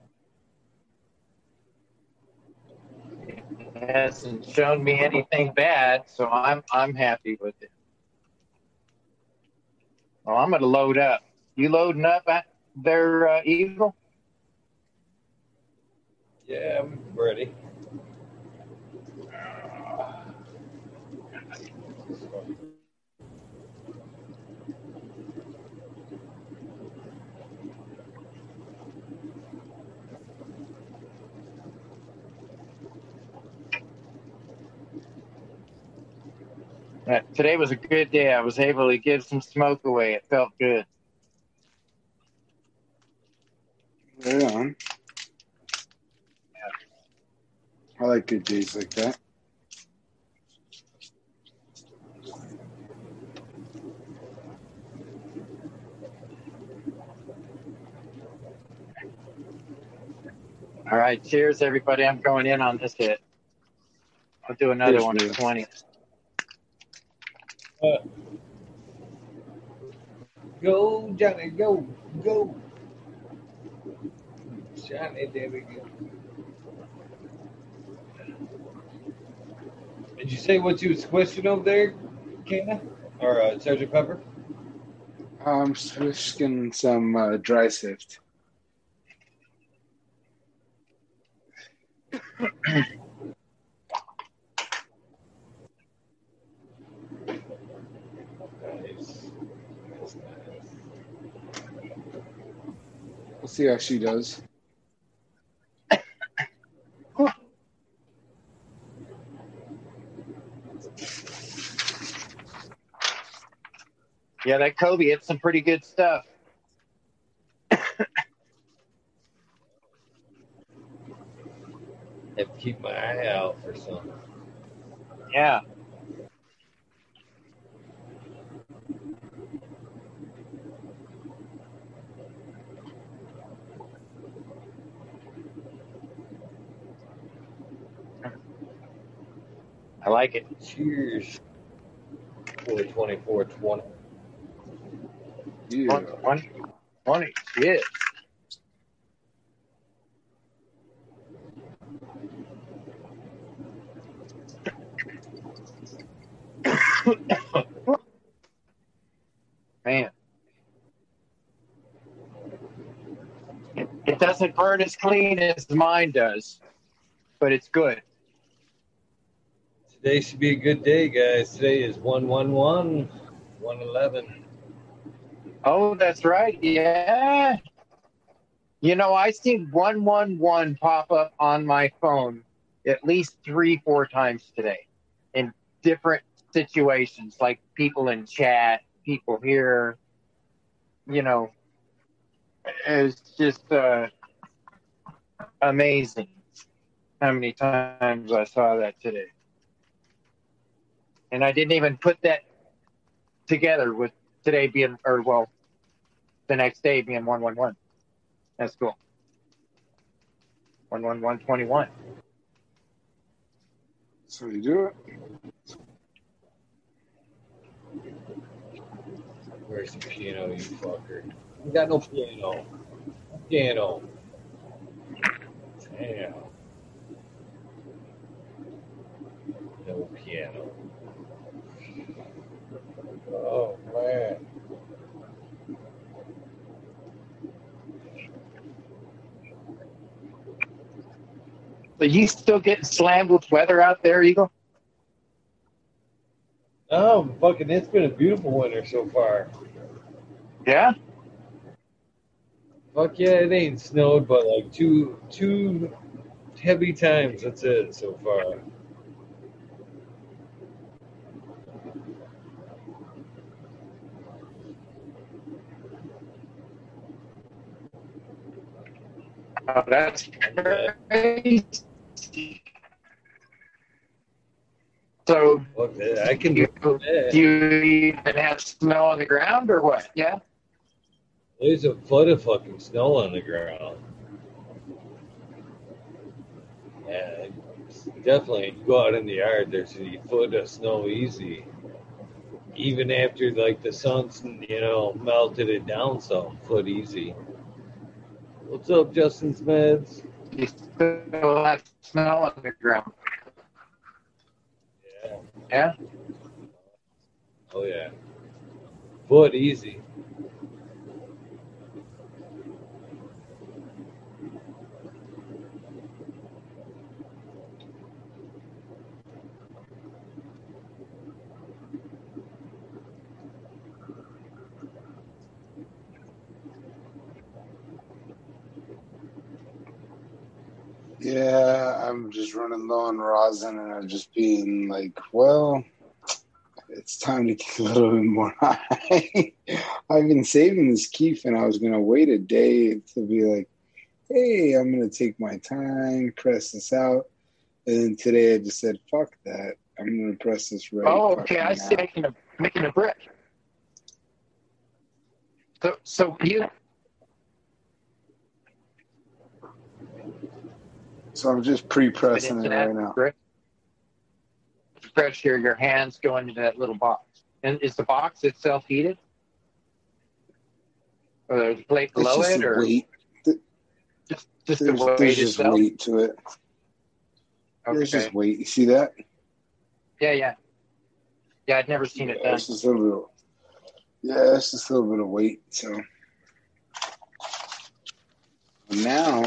Hasn't shown me anything bad, so I'm I'm happy with it. Well, I'm gonna load up. You loading up their uh, Eagle? Yeah, I'm ready. Uh, today was a good day. I was able to give some smoke away. It felt good. Right on. I like good days like that. All right, cheers, everybody. I'm going in on this hit. I'll do another cheers, one at 20. Go, Johnny, go, go. Johnny, there we go. Did you say what you was squishing over there, Kana? Or uh, Sergeant Pepper? I'm squishing some uh, dry sift. Nice. That's nice. We'll see how she does. Yeah, that Kobe, it's some pretty good stuff. Have to keep my eye out for some. Yeah. I like it. Cheers. For 24 20. Yeah. 20, 20, yeah. Man. It, it doesn't burn as clean as mine does, but it's good. Today should be a good day, guys. Today is 111, 111. Oh, that's right. Yeah. You know, I seen 111 pop up on my phone at least three, four times today in different situations, like people in chat, people here. You know, it's just uh, amazing how many times I saw that today. And I didn't even put that together with today being, or well, the next day being 111. That's cool. 11121. So you do it. Where's the piano, you fucker? You got no piano. Piano. Damn. No piano. Oh, man. So you still getting slammed with weather out there, Eagle? Oh, fucking, it's been a beautiful winter so far. Yeah. Fuck yeah, it ain't snowed, but like two two heavy times. That's it so far. That's crazy. So that. I can do that. do you even have snow on the ground or what? Yeah. There's a foot of fucking snow on the ground. Yeah, definitely go out in the yard. There's a foot of snow easy. Even after like the sun's you know melted it down some, foot easy. What's up, Justin Smeds? You still have snow on the ground. Yeah. Yeah. Oh yeah. Foot easy. Yeah, I'm just running low on rosin, and I'm just being like, well, it's time to get a little bit more high. I've been saving this kief, and I was gonna wait a day to be like, hey, I'm gonna take my time, press this out. And then today I just said, "Fuck that! I'm gonna press this right." Oh, okay. I see. Making a making a brick. So so you So I'm just pre-pressing it right now. Pressure your hands go into that little box. And is the box itself heated? Or there's a plate It's below just it, or weight. just just There's, the weight there's just itself? weight to it. There's just weight. You see that? Yeah, yeah. Yeah, I'd never seen it done. it's just a little. Yeah, it's just a little bit of weight. So now,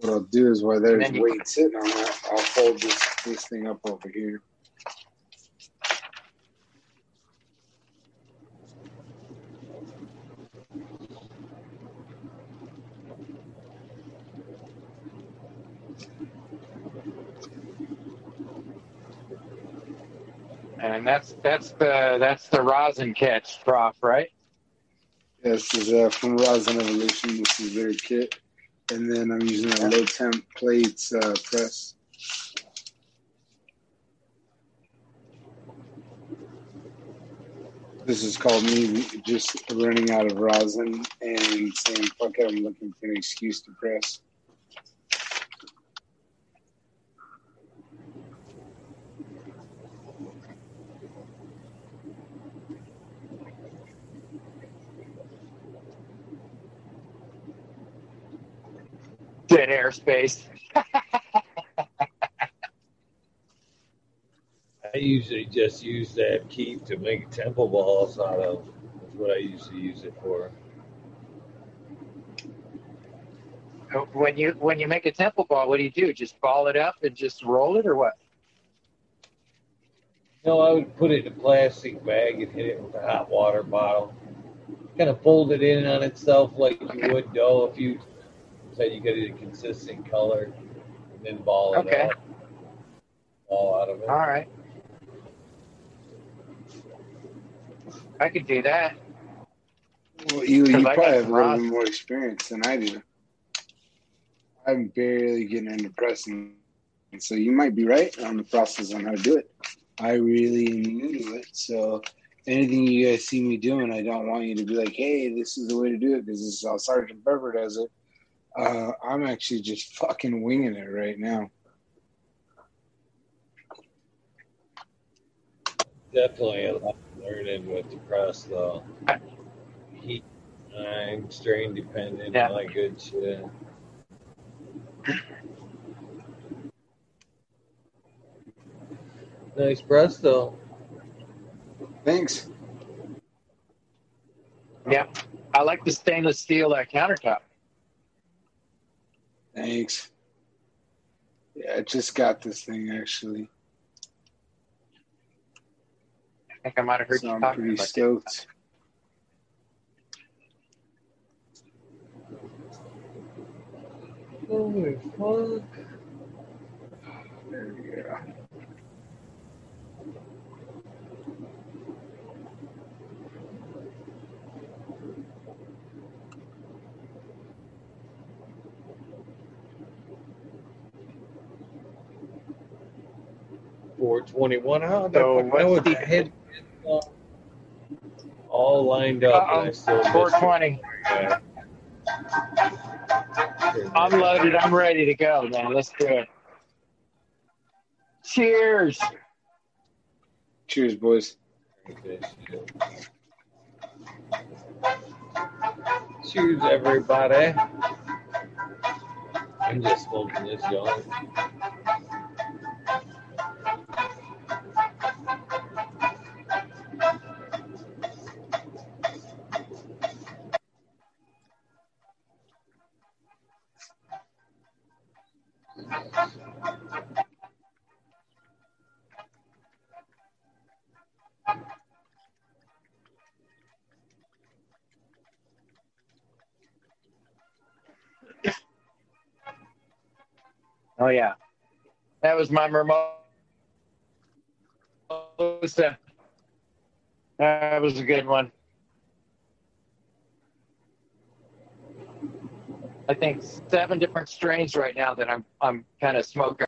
what I'll do is while there's you- weight sitting on that, I'll fold this this thing up over here. And that's that's the that's the rosin catch trough, right? This is uh, from Rosin Evolution. This is their kit, and then I'm using a low temp plates uh, press. This is called me just running out of rosin and saying, fuck it, I'm looking for an excuse to press. Dead airspace. I usually just use that keep to make temple balls out of. That's what I usually use it for. Oh, when you when you make a temple ball, what do you do? Just ball it up and just roll it, or what? No, I would put it in a plastic bag and hit it with a hot water bottle. Kind of fold it in on itself like you would dough if you said you get it a consistent color, and then ball it Okay. up. Ball out of it. All right. I could do that. Well, you, you probably have a little bit more experience than I do. I'm barely getting into pressing, and so you might be right on the process on how to do it. I really am new to it, so anything you guys see me doing, I don't want you to be like, "Hey, this is the way to do it," because this is how Sergeant Pepper does it. Uh, I'm actually just fucking winging it right now. Definitely a lot of learning with the press though. I'm strain dependent, Yeah. all that good shit. Nice press though. Thanks. Yeah. I like the stainless steel uh, countertop. Thanks. Yeah, I just got this thing actually, I think I might have heard so you I'm talking pretty about stoked. Holy fuck. There we go. Four twenty one. How did So I know what's what the the- head all lined up and I Uh-oh. still 420. it. I'm loaded. I'm ready to go, man. Let's do it. Cheers. Cheers, boys. Cheers, everybody. I'm just smoking this joint. Oh yeah, that was my mimosa. That was a good one. I think seven different strains right now that I'm I'm kind of smoking.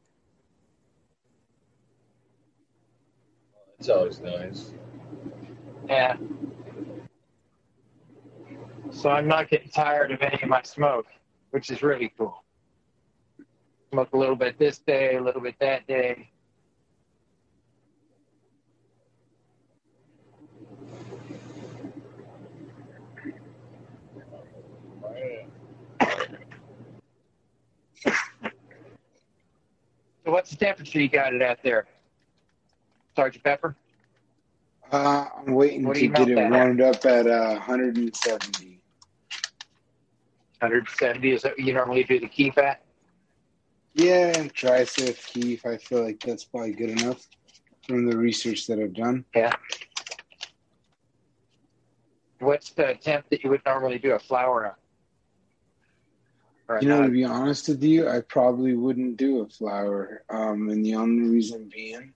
It's always nice. Yeah. So I'm not getting tired of any of my smoke, which is really cool. Smoke a little bit this day, a little bit that day. So what's the temperature you got it at there, Sergeant Pepper? Uh, I'm waiting What to get it at? warmed up at uh, 170. 170 is that what you normally do the keep at? Yeah, dry sift kief. I feel like that's probably good enough from the research that I've done. Yeah. What's the temp that you would normally do a flower on? You know, to be honest with you, I probably wouldn't do a flower. Um, and the only reason being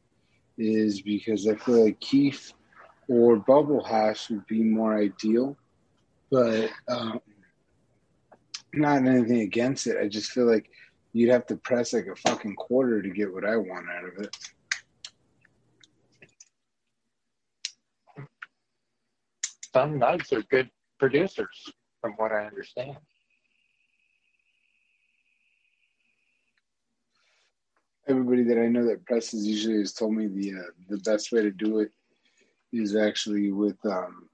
is because I feel like kief or bubble hash would be more ideal. But um, not anything against it. I just feel like you'd have to press like a fucking quarter to get what I want out of it. Some nugs are good producers, from what I understand. everybody that I know that presses usually has told me the uh, the best way to do it is actually with um,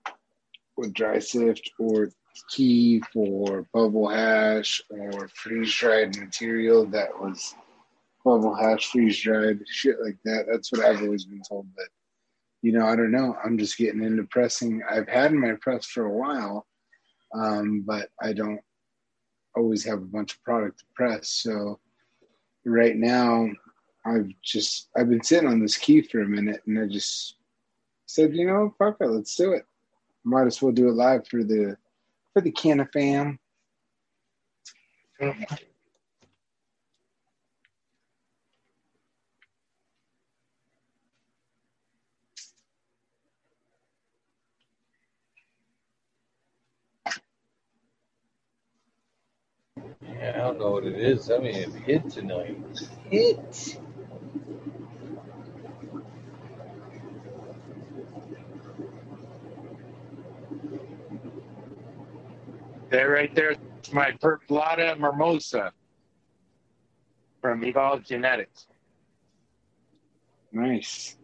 with dry sift or kief for bubble hash or freeze dried material that was bubble hash freeze dried shit like that. That's what I've always been told. But you know, I don't know. I'm just getting into pressing. I've had my press for a while, um, but I don't always have a bunch of product to press. So right now I've just I've been sitting on this key for a minute and I just said, you know, fuck it, let's do it. Might as well do it live for the for the Canna fam. Yeah, I don't know what it is. I mean, it hit tonight. Hit. There, right there, is my Percolata Mimosa from Evolved Genetics. Nice.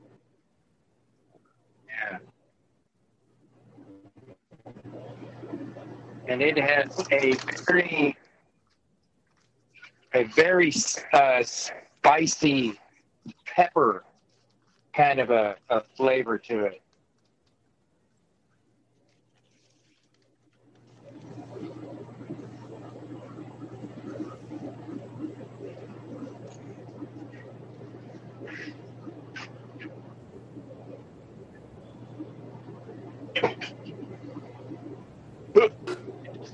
Yeah. And it has a very, a very uh, spicy pepper kind of a, a flavor to it.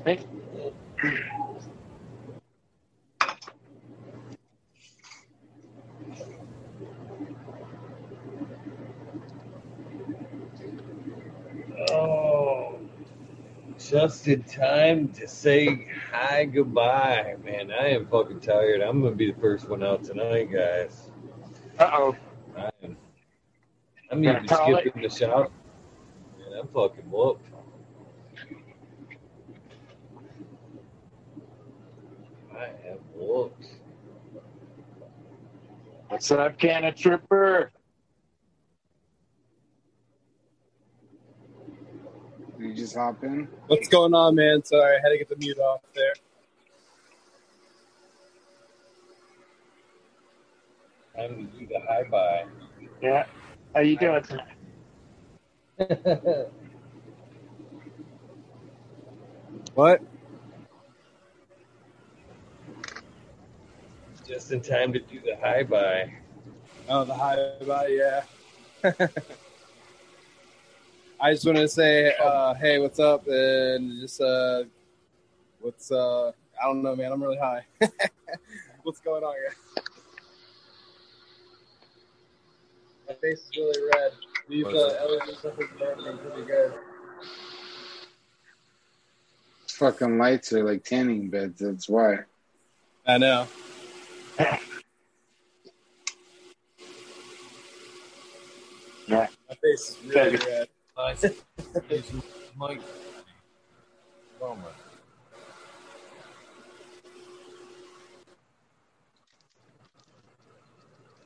Oh, just in time to say hi goodbye, man. I am fucking tired. I'm gonna be the first one out tonight, guys. Uh oh. I'm Gonna even it? skipping the shop. Man, I'm fucking whooped. I am whooped. What's up, Canna Trooper? Did you just hop in? What's going on, man? Sorry, I had to get the mute off there. I'm to do the high bye. Yeah. How you doing tonight? What? Just in time to do the high bye. Oh, the high about yeah. I just wanted to say, uh, hey, what's up? And just, uh, what's, uh, I don't know, man. I'm really high. what's going on, guys? My face is really red. These uh, LED stuff is burning pretty good. fucking lights are like tanning beds. That's why. I know. Yeah. My face is really red. Mike. Bummer.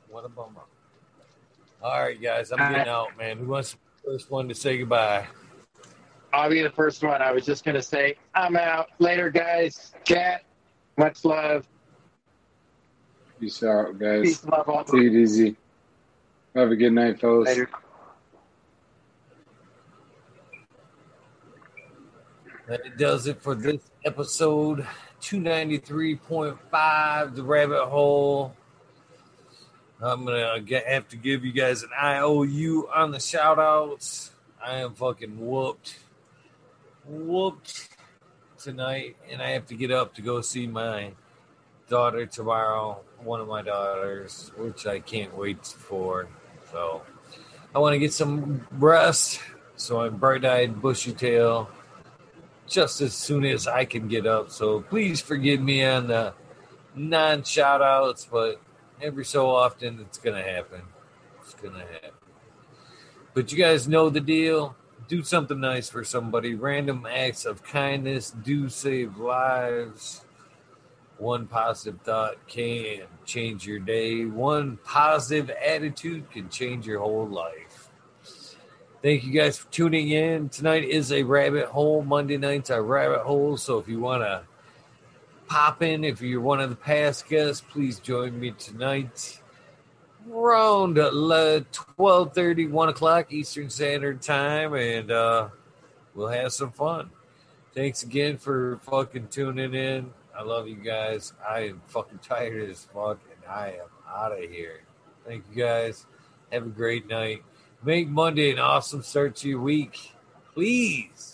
What a bummer. All right, guys, I'm getting out, man. Who wants the first one to say goodbye? I'll be the first one. I was just gonna say I'm out. Later, guys. Cat. Much love. Peace out, guys. Peace, love, all. Take it easy. Have a good night, fellas. Later. That does it for this episode 293.5 The Rabbit Hole. I'm going to have to give you guys an IOU on the shout outs. I am fucking whooped. Whooped tonight, and I have to get up to go see my daughter tomorrow, one of my daughters, which I can't wait for. So I want to get some rest. So I'm bright eyed, bushy tail just as soon as I can get up. So please forgive me on the non shout outs, but every so often it's going to happen. It's going to happen. But you guys know the deal. Do something nice for somebody. Random acts of kindness do save lives. One positive thought can change your day. One positive attitude can change your whole life. Thank you guys for tuning in. Tonight is a rabbit hole. Monday nights are rabbit holes. So if you want to pop in, if you're one of the past guests, please join me tonight around 12 30, 1 o'clock Eastern Standard Time, and uh, we'll have some fun. Thanks again for fucking tuning in. I love you guys. I am fucking tired as fuck, and I am out of here. Thank you guys. Have a great night. Make Monday an awesome start to your week. Please.